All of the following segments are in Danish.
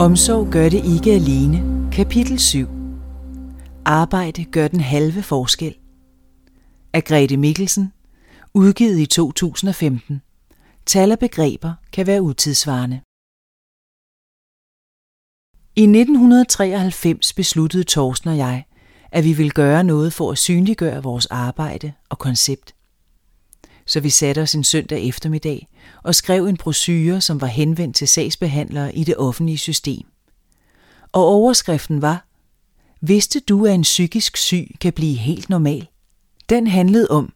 Omsorg gør det ikke alene. Kapitel 7. Arbejde gør den halve forskel. Af Grete Mikkelsen. Udgivet i 2015. Tal og begreber kan være utidsvarende. I 1993 besluttede Torsten og jeg, at vi ville gøre noget for at synliggøre vores arbejde og koncept. Så vi satte os en søndag eftermiddag og skrev en brochure, som var henvendt til sagsbehandlere i det offentlige system. Og overskriften var, Vidste du, at en psykisk syg kan blive helt normal? Den handlede om,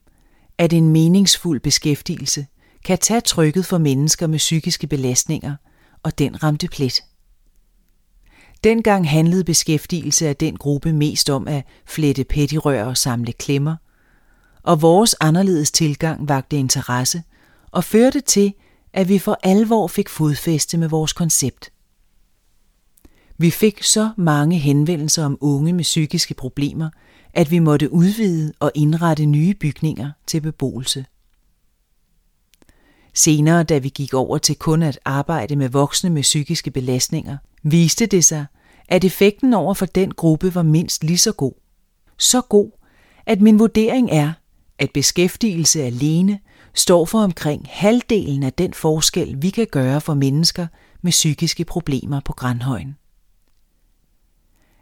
at en meningsfuld beskæftigelse kan tage trykket for mennesker med psykiske belastninger, og den ramte plet. Dengang handlede beskæftigelse af den gruppe mest om at flette pettirør og samle klemmer, og vores anderledes tilgang vagte interesse og førte til, at vi for alvor fik fodfæste med vores koncept. Vi fik så mange henvendelser om unge med psykiske problemer, at vi måtte udvide og indrette nye bygninger til beboelse. Senere, da vi gik over til kun at arbejde med voksne med psykiske belastninger, viste det sig, at effekten over for den gruppe var mindst lige så god. Så god, at min vurdering er, at beskæftigelse alene står for omkring halvdelen af den forskel, vi kan gøre for mennesker med psykiske problemer på Grandhøjen.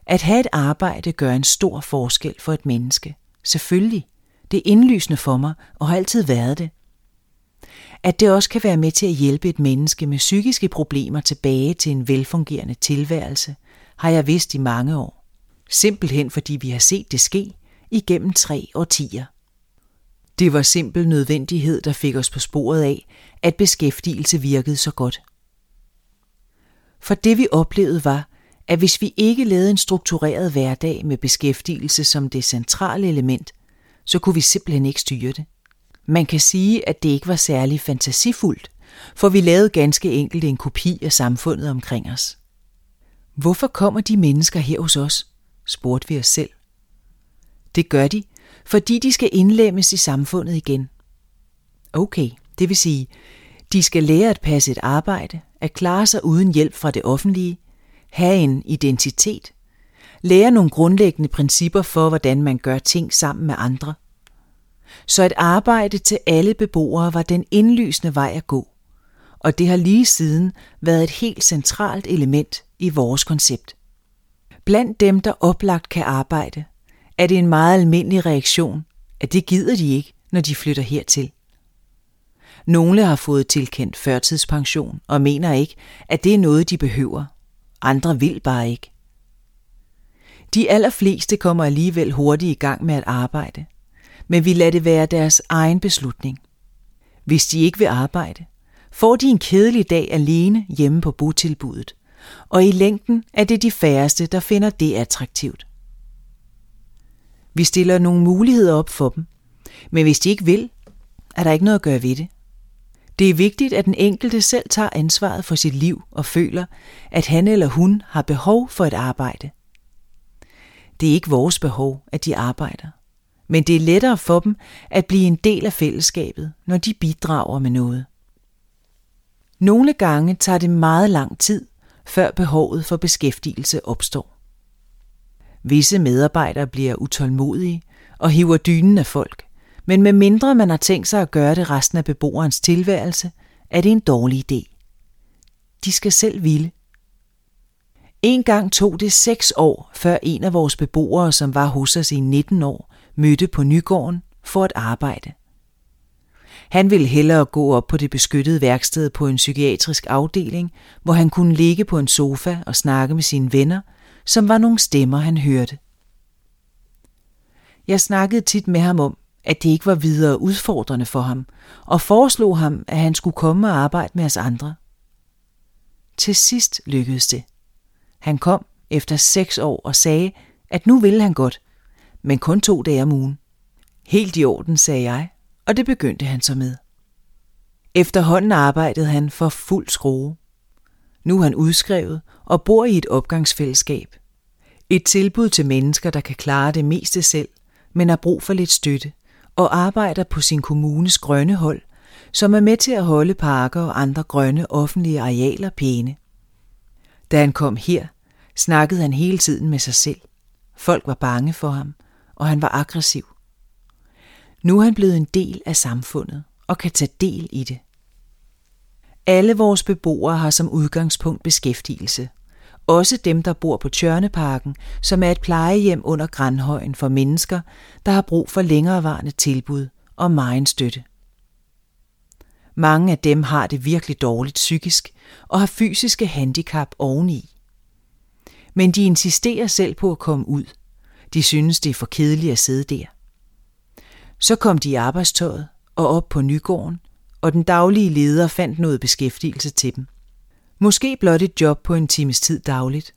At have et arbejde gør en stor forskel for et menneske. Selvfølgelig. Det er indlysende for mig og har altid været det. At det også kan være med til at hjælpe et menneske med psykiske problemer tilbage til en velfungerende tilværelse, har jeg vidst i mange år. Simpelthen fordi vi har set det ske igennem tre årtier. Det var simpel nødvendighed, der fik os på sporet af, at beskæftigelse virkede så godt. For det vi oplevede var, at hvis vi ikke lavede en struktureret hverdag med beskæftigelse som det centrale element, så kunne vi simpelthen ikke styre det. Man kan sige, at det ikke var særlig fantasifuldt, for vi lavede ganske enkelt en kopi af samfundet omkring os. Hvorfor kommer de mennesker her hos os? spurgte vi os selv. Det gør de, fordi de skal indlemmes i samfundet igen. Okay, det vil sige, de skal lære at passe et arbejde, at klare sig uden hjælp fra det offentlige, have en identitet, lære nogle grundlæggende principper for, hvordan man gør ting sammen med andre. Så et arbejde til alle beboere var den indlysende vej at gå, og det har lige siden været et helt centralt element i vores koncept. Blandt dem, der oplagt kan arbejde, er det en meget almindelig reaktion, at det gider de ikke, når de flytter hertil. Nogle har fået tilkendt førtidspension og mener ikke, at det er noget, de behøver. Andre vil bare ikke. De allerfleste kommer alligevel hurtigt i gang med at arbejde, men vi lader det være deres egen beslutning. Hvis de ikke vil arbejde, får de en kedelig dag alene hjemme på botilbuddet, og i længden er det de færreste, der finder det attraktivt. Vi stiller nogle muligheder op for dem, men hvis de ikke vil, er der ikke noget at gøre ved det. Det er vigtigt, at den enkelte selv tager ansvaret for sit liv og føler, at han eller hun har behov for et arbejde. Det er ikke vores behov, at de arbejder, men det er lettere for dem at blive en del af fællesskabet, når de bidrager med noget. Nogle gange tager det meget lang tid, før behovet for beskæftigelse opstår. Visse medarbejdere bliver utålmodige og hiver dynen af folk, men med mindre man har tænkt sig at gøre det resten af beboerens tilværelse, er det en dårlig idé. De skal selv ville. En gang tog det seks år, før en af vores beboere, som var hos os i 19 år, mødte på Nygården for at arbejde. Han ville hellere gå op på det beskyttede værksted på en psykiatrisk afdeling, hvor han kunne ligge på en sofa og snakke med sine venner, som var nogle stemmer, han hørte. Jeg snakkede tit med ham om, at det ikke var videre udfordrende for ham, og foreslog ham, at han skulle komme og arbejde med os andre. Til sidst lykkedes det. Han kom efter seks år og sagde, at nu ville han godt, men kun to dage om ugen. Helt i orden, sagde jeg, og det begyndte han så med. Efterhånden arbejdede han for fuld skrue. Nu er han udskrevet og bor i et opgangsfællesskab. Et tilbud til mennesker, der kan klare det meste selv, men har brug for lidt støtte, og arbejder på sin kommunes grønne hold, som er med til at holde parker og andre grønne offentlige arealer pæne. Da han kom her, snakkede han hele tiden med sig selv. Folk var bange for ham, og han var aggressiv. Nu er han blevet en del af samfundet og kan tage del i det. Alle vores beboere har som udgangspunkt beskæftigelse. Også dem, der bor på Tjørneparken, som er et plejehjem under Grandhøjen for mennesker, der har brug for længerevarende tilbud og meget støtte. Mange af dem har det virkelig dårligt psykisk og har fysiske handicap oveni. Men de insisterer selv på at komme ud. De synes, det er for kedeligt at sidde der. Så kom de i arbejdstøjet og op på Nygården, og den daglige leder fandt noget beskæftigelse til dem. Måske blot et job på en times tid dagligt.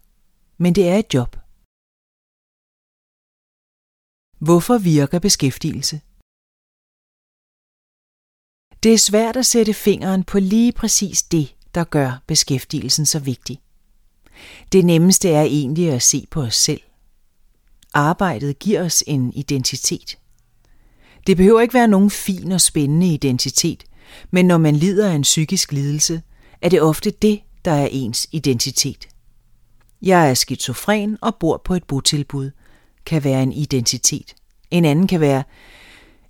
Men det er et job. Hvorfor virker beskæftigelse? Det er svært at sætte fingeren på lige præcis det, der gør beskæftigelsen så vigtig. Det nemmeste er egentlig at se på os selv. Arbejdet giver os en identitet. Det behøver ikke være nogen fin og spændende identitet, men når man lider af en psykisk lidelse, er det ofte det, der er ens identitet. Jeg er skizofren og bor på et botilbud, kan være en identitet. En anden kan være,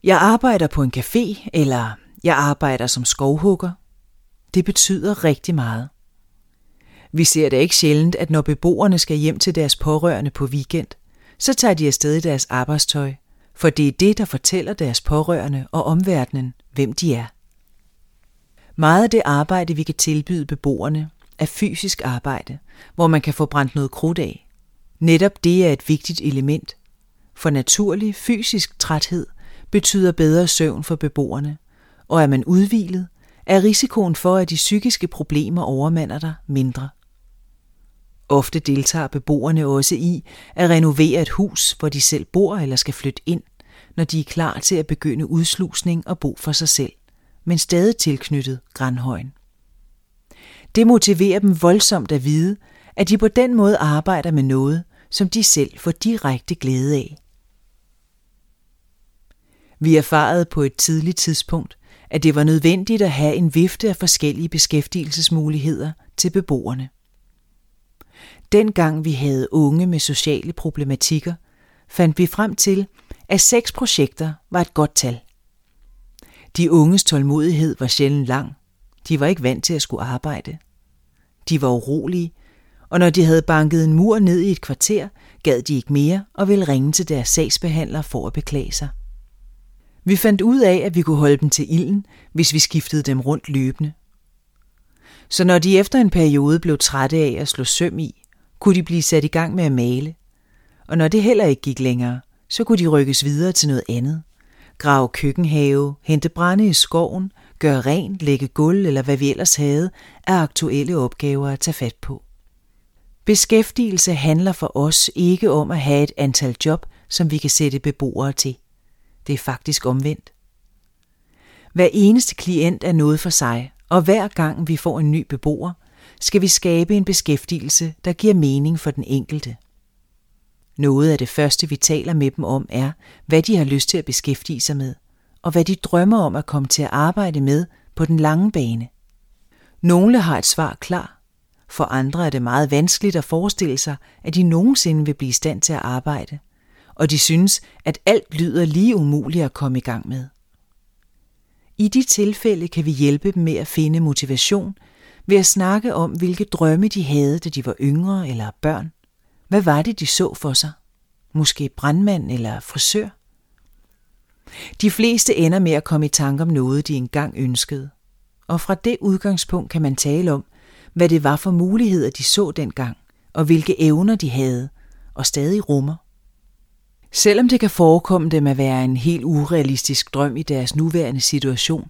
jeg arbejder på en café, eller jeg arbejder som skovhugger. Det betyder rigtig meget. Vi ser det ikke sjældent, at når beboerne skal hjem til deres pårørende på weekend, så tager de afsted i deres arbejdstøj, for det er det, der fortæller deres pårørende og omverdenen, hvem de er. Meget af det arbejde, vi kan tilbyde beboerne, er fysisk arbejde, hvor man kan få brændt noget krudt af. Netop det er et vigtigt element, for naturlig fysisk træthed betyder bedre søvn for beboerne, og er man udvilet, er risikoen for, at de psykiske problemer overmander dig mindre. Ofte deltager beboerne også i at renovere et hus, hvor de selv bor eller skal flytte ind, når de er klar til at begynde udslusning og bo for sig selv, men stadig tilknyttet Grandhøjen. Det motiverer dem voldsomt at vide, at de på den måde arbejder med noget, som de selv får direkte glæde af. Vi erfarede på et tidligt tidspunkt, at det var nødvendigt at have en vifte af forskellige beskæftigelsesmuligheder til beboerne. Dengang vi havde unge med sociale problematikker, fandt vi frem til, at seks projekter var et godt tal. De unges tålmodighed var sjældent lang. De var ikke vant til at skulle arbejde. De var urolige, og når de havde banket en mur ned i et kvarter, gad de ikke mere og ville ringe til deres sagsbehandler for at beklage sig. Vi fandt ud af, at vi kunne holde dem til ilden, hvis vi skiftede dem rundt løbende. Så når de efter en periode blev trætte af at slå søm i, kunne de blive sat i gang med at male. Og når det heller ikke gik længere, så kunne de rykkes videre til noget andet. Grave køkkenhave, hente brænde i skoven, gøre rent, lægge gulv eller hvad vi ellers havde, er aktuelle opgaver at tage fat på. Beskæftigelse handler for os ikke om at have et antal job, som vi kan sætte beboere til. Det er faktisk omvendt. Hver eneste klient er noget for sig, og hver gang vi får en ny beboer, skal vi skabe en beskæftigelse, der giver mening for den enkelte. Noget af det første, vi taler med dem om, er, hvad de har lyst til at beskæftige sig med, og hvad de drømmer om at komme til at arbejde med på den lange bane. Nogle har et svar klar, for andre er det meget vanskeligt at forestille sig, at de nogensinde vil blive i stand til at arbejde, og de synes, at alt lyder lige umuligt at komme i gang med. I de tilfælde kan vi hjælpe dem med at finde motivation ved at snakke om, hvilke drømme de havde, da de var yngre eller børn. Hvad var det, de så for sig? Måske brandmand eller frisør? De fleste ender med at komme i tanke om noget, de engang ønskede. Og fra det udgangspunkt kan man tale om, hvad det var for muligheder, de så dengang, og hvilke evner de havde, og stadig rummer. Selvom det kan forekomme dem at være en helt urealistisk drøm i deres nuværende situation,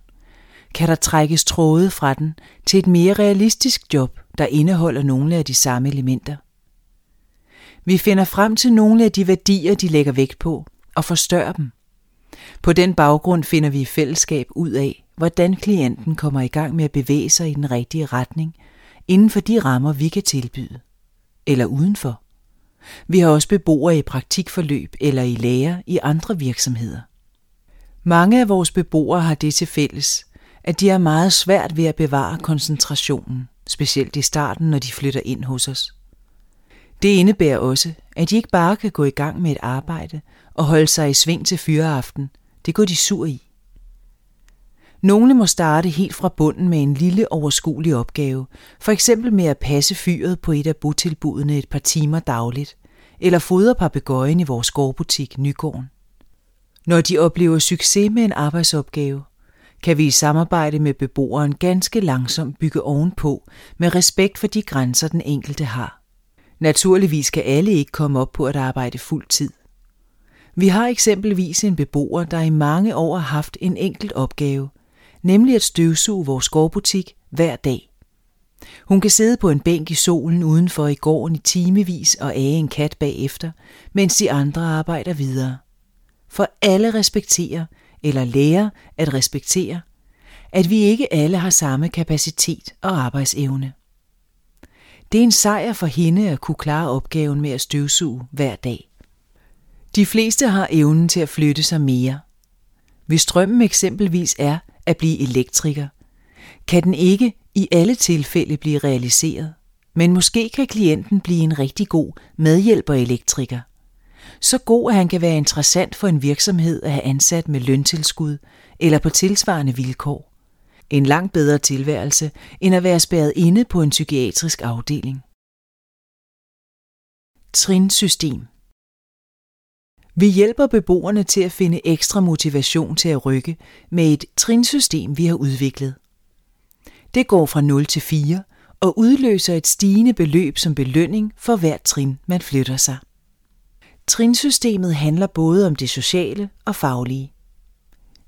kan der trækkes tråde fra den til et mere realistisk job, der indeholder nogle af de samme elementer. Vi finder frem til nogle af de værdier, de lægger vægt på, og forstørrer dem. På den baggrund finder vi i fællesskab ud af, hvordan klienten kommer i gang med at bevæge sig i den rigtige retning, inden for de rammer, vi kan tilbyde. Eller udenfor. Vi har også beboere i praktikforløb eller i lære i andre virksomheder. Mange af vores beboere har det til fælles, at de har meget svært ved at bevare koncentrationen. specielt i starten, når de flytter ind hos os. Det indebærer også, at de ikke bare kan gå i gang med et arbejde og holde sig i sving til fyreaften. Det går de sur i. Nogle må starte helt fra bunden med en lille overskuelig opgave, for eksempel med at passe fyret på et af botilbudene et par timer dagligt, eller fodre papegøjen i vores gårdbutik Nygården. Når de oplever succes med en arbejdsopgave, kan vi i samarbejde med beboeren ganske langsomt bygge ovenpå med respekt for de grænser, den enkelte har. Naturligvis kan alle ikke komme op på at arbejde fuld tid. Vi har eksempelvis en beboer, der i mange år har haft en enkelt opgave, nemlig at støvsuge vores gårdbutik hver dag. Hun kan sidde på en bænk i solen udenfor i gården i timevis og æge en kat bagefter, mens de andre arbejder videre. For alle respekterer, eller lærer at respektere, at vi ikke alle har samme kapacitet og arbejdsevne. Det er en sejr for hende at kunne klare opgaven med at støvsuge hver dag. De fleste har evnen til at flytte sig mere. Hvis drømmen eksempelvis er at blive elektriker, kan den ikke i alle tilfælde blive realiseret, men måske kan klienten blive en rigtig god medhjælper elektriker. Så god, at han kan være interessant for en virksomhed at have ansat med løntilskud eller på tilsvarende vilkår. En langt bedre tilværelse, end at være spærret inde på en psykiatrisk afdeling. Trinsystem Vi hjælper beboerne til at finde ekstra motivation til at rykke med et trinsystem, vi har udviklet. Det går fra 0 til 4 og udløser et stigende beløb som belønning for hvert trin, man flytter sig. Trinsystemet handler både om det sociale og faglige.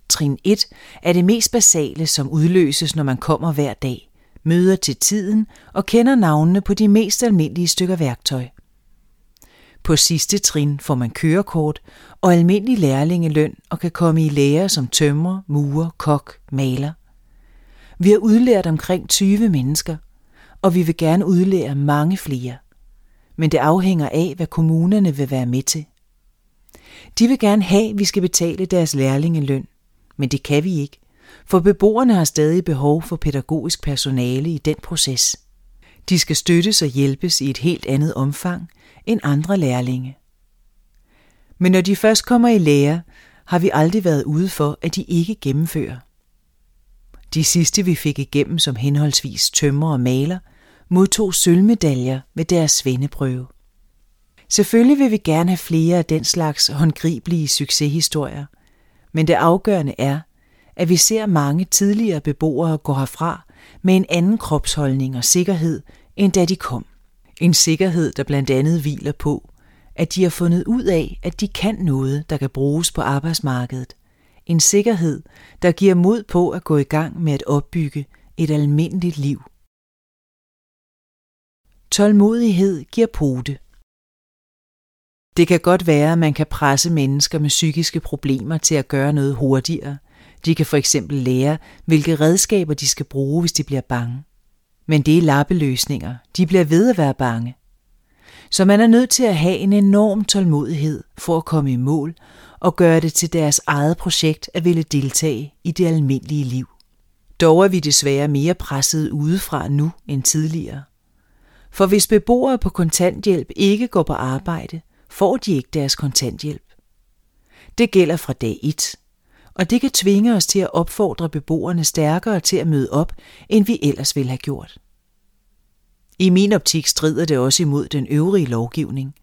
Trin 1 er det mest basale, som udløses, når man kommer hver dag, møder til tiden og kender navnene på de mest almindelige stykker værktøj. På sidste trin får man kørekort og almindelig lærlingeløn og kan komme i lære som tømrer, murer, kok, maler. Vi har udlært omkring 20 mennesker, og vi vil gerne udlære mange flere. Men det afhænger af, hvad kommunerne vil være med til. De vil gerne have, at vi skal betale deres lærlingeløn, men det kan vi ikke, for beboerne har stadig behov for pædagogisk personale i den proces. De skal støttes og hjælpes i et helt andet omfang end andre lærlinge. Men når de først kommer i lære, har vi aldrig været ude for, at de ikke gennemfører. De sidste vi fik igennem som henholdsvis tømmer og maler, modtog sølvmedaljer med deres svendeprøve. Selvfølgelig vil vi gerne have flere af den slags håndgribelige succeshistorier – men det afgørende er, at vi ser mange tidligere beboere gå herfra med en anden kropsholdning og sikkerhed, end da de kom. En sikkerhed, der blandt andet hviler på, at de har fundet ud af, at de kan noget, der kan bruges på arbejdsmarkedet. En sikkerhed, der giver mod på at gå i gang med at opbygge et almindeligt liv. Tålmodighed giver pote. Det kan godt være, at man kan presse mennesker med psykiske problemer til at gøre noget hurtigere. De kan for eksempel lære, hvilke redskaber de skal bruge, hvis de bliver bange. Men det er lappeløsninger. De bliver ved at være bange. Så man er nødt til at have en enorm tålmodighed for at komme i mål og gøre det til deres eget projekt at ville deltage i det almindelige liv. Dog er vi desværre mere presset udefra nu end tidligere. For hvis beboere på kontanthjælp ikke går på arbejde, får de ikke deres kontanthjælp. Det gælder fra dag 1, og det kan tvinge os til at opfordre beboerne stærkere til at møde op, end vi ellers ville have gjort. I min optik strider det også imod den øvrige lovgivning.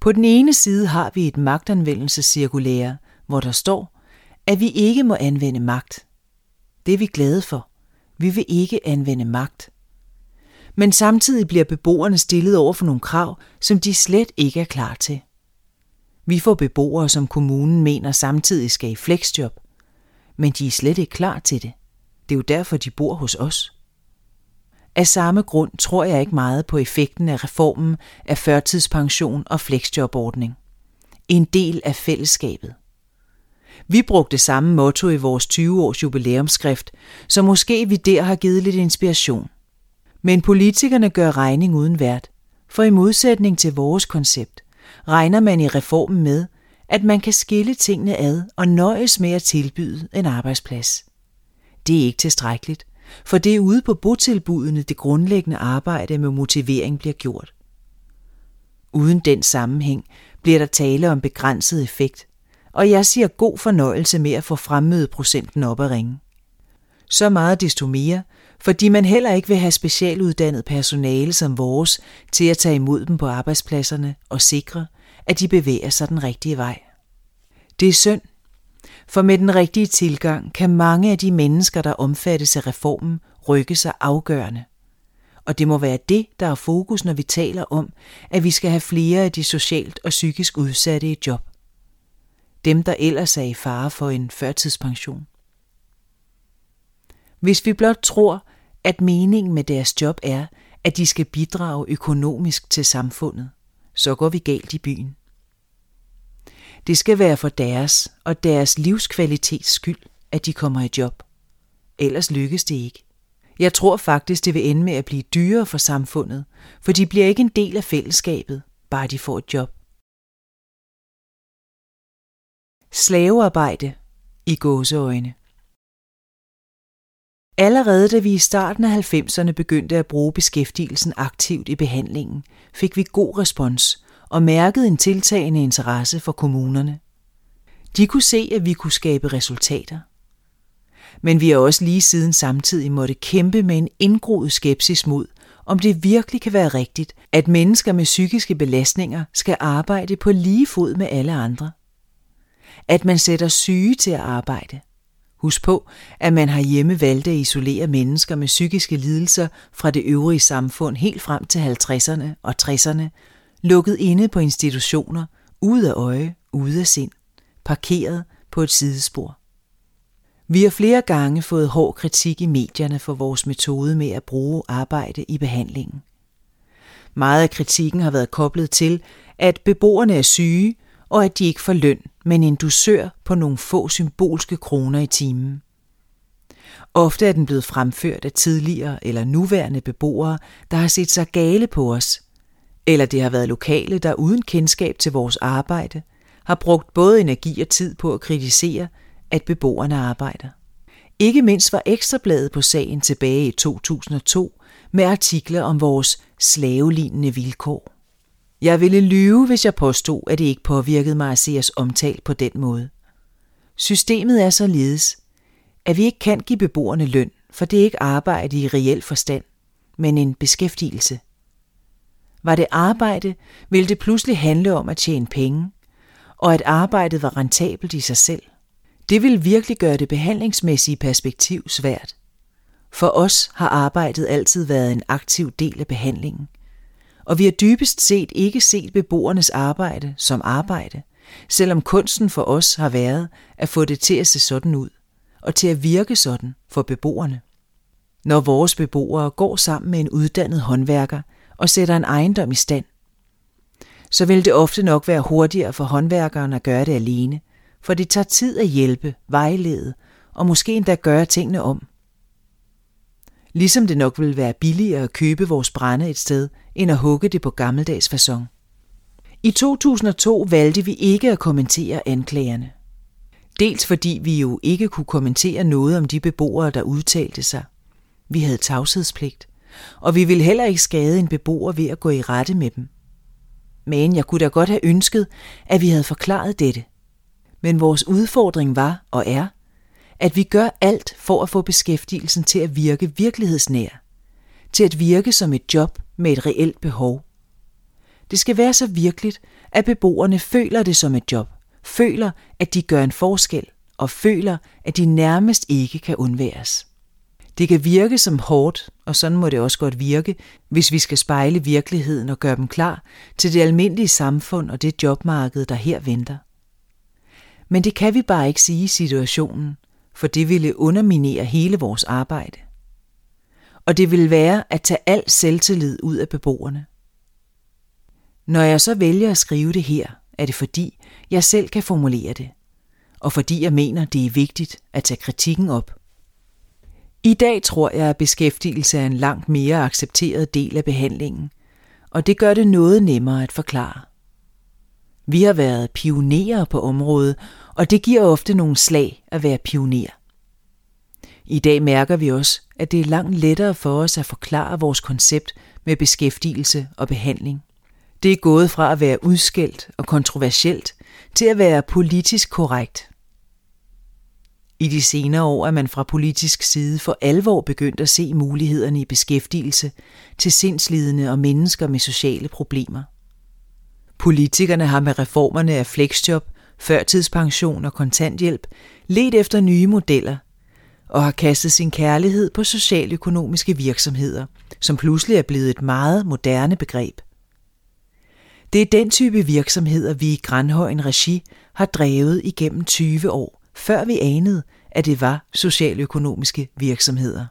På den ene side har vi et magtanvendelsescirkulære, hvor der står, at vi ikke må anvende magt. Det er vi glade for. Vi vil ikke anvende magt men samtidig bliver beboerne stillet over for nogle krav, som de slet ikke er klar til. Vi får beboere, som kommunen mener samtidig skal i fleksjob, men de er slet ikke klar til det. Det er jo derfor, de bor hos os. Af samme grund tror jeg ikke meget på effekten af reformen af førtidspension og fleksjobordning. En del af fællesskabet. Vi brugte samme motto i vores 20-års jubilæumsskrift, så måske vi der har givet lidt inspiration. Men politikerne gør regning uden vært, for i modsætning til vores koncept, regner man i reformen med, at man kan skille tingene ad og nøjes med at tilbyde en arbejdsplads. Det er ikke tilstrækkeligt, For det er ude på botilbudene, det grundlæggende arbejde med motivering bliver gjort. Uden den sammenhæng bliver der tale om begrænset effekt, og jeg siger god fornøjelse med at få fremmødeprocenten op at ringe. Så meget desto mere, fordi man heller ikke vil have specialuddannet personale som vores til at tage imod dem på arbejdspladserne og sikre, at de bevæger sig den rigtige vej. Det er synd, for med den rigtige tilgang kan mange af de mennesker, der omfattes af reformen, rykke sig afgørende. Og det må være det, der er fokus, når vi taler om, at vi skal have flere af de socialt og psykisk udsatte i job. Dem, der ellers er i fare for en førtidspension. Hvis vi blot tror, at meningen med deres job er, at de skal bidrage økonomisk til samfundet, så går vi galt i byen. Det skal være for deres og deres livskvalitets skyld, at de kommer i job. Ellers lykkes det ikke. Jeg tror faktisk, det vil ende med at blive dyrere for samfundet, for de bliver ikke en del af fællesskabet, bare de får et job. Slavearbejde i gåseøjne Allerede da vi i starten af 90'erne begyndte at bruge beskæftigelsen aktivt i behandlingen, fik vi god respons og mærkede en tiltagende interesse for kommunerne. De kunne se, at vi kunne skabe resultater. Men vi har også lige siden samtidig måtte kæmpe med en indgroet skepsis mod, om det virkelig kan være rigtigt, at mennesker med psykiske belastninger skal arbejde på lige fod med alle andre. At man sætter syge til at arbejde. Husk på, at man har hjemme valgt at isolere mennesker med psykiske lidelser fra det øvrige samfund helt frem til 50'erne og 60'erne, lukket inde på institutioner, ude af øje, ude af sind, parkeret på et sidespor. Vi har flere gange fået hård kritik i medierne for vores metode med at bruge arbejde i behandlingen. Meget af kritikken har været koblet til, at beboerne er syge, og at de ikke får løn, men en dusør på nogle få symbolske kroner i timen. Ofte er den blevet fremført af tidligere eller nuværende beboere, der har set sig gale på os, eller det har været lokale, der uden kendskab til vores arbejde har brugt både energi og tid på at kritisere, at beboerne arbejder. Ikke mindst var Ekstrabladet på sagen tilbage i 2002 med artikler om vores slavelignende vilkår. Jeg ville lyve, hvis jeg påstod, at det ikke påvirkede mig at se os omtalt på den måde. Systemet er således, at vi ikke kan give beboerne løn, for det er ikke arbejde i reel forstand, men en beskæftigelse. Var det arbejde, ville det pludselig handle om at tjene penge, og at arbejdet var rentabelt i sig selv. Det vil virkelig gøre det behandlingsmæssige perspektiv svært. For os har arbejdet altid været en aktiv del af behandlingen, og vi har dybest set ikke set beboernes arbejde som arbejde, selvom kunsten for os har været at få det til at se sådan ud, og til at virke sådan for beboerne. Når vores beboere går sammen med en uddannet håndværker og sætter en ejendom i stand, så vil det ofte nok være hurtigere for håndværkeren at gøre det alene, for det tager tid at hjælpe, vejlede og måske endda gøre tingene om. Ligesom det nok vil være billigere at købe vores brænde et sted, end at hugge det på gammeldags façon. I 2002 valgte vi ikke at kommentere anklagerne. Dels fordi vi jo ikke kunne kommentere noget om de beboere, der udtalte sig. Vi havde tavshedspligt, og vi ville heller ikke skade en beboer ved at gå i rette med dem. Men jeg kunne da godt have ønsket, at vi havde forklaret dette. Men vores udfordring var og er, at vi gør alt for at få beskæftigelsen til at virke virkelighedsnær, til at virke som et job med et reelt behov. Det skal være så virkeligt, at beboerne føler det som et job, føler, at de gør en forskel, og føler, at de nærmest ikke kan undværes. Det kan virke som hårdt, og sådan må det også godt virke, hvis vi skal spejle virkeligheden og gøre dem klar til det almindelige samfund og det jobmarked, der her venter. Men det kan vi bare ikke sige i situationen, for det ville underminere hele vores arbejde. Og det ville være at tage al selvtillid ud af beboerne. Når jeg så vælger at skrive det her, er det fordi, jeg selv kan formulere det, og fordi jeg mener, det er vigtigt at tage kritikken op. I dag tror jeg, at beskæftigelse er en langt mere accepteret del af behandlingen, og det gør det noget nemmere at forklare. Vi har været pionerer på området, og det giver ofte nogle slag at være pioner. I dag mærker vi også, at det er langt lettere for os at forklare vores koncept med beskæftigelse og behandling. Det er gået fra at være udskældt og kontroversielt til at være politisk korrekt. I de senere år er man fra politisk side for alvor begyndt at se mulighederne i beskæftigelse til sindslidende og mennesker med sociale problemer. Politikerne har med reformerne af flexjob, førtidspension og kontanthjælp let efter nye modeller og har kastet sin kærlighed på socialøkonomiske virksomheder, som pludselig er blevet et meget moderne begreb. Det er den type virksomheder, vi i Grandhøjen Regi har drevet igennem 20 år, før vi anede, at det var socialøkonomiske virksomheder.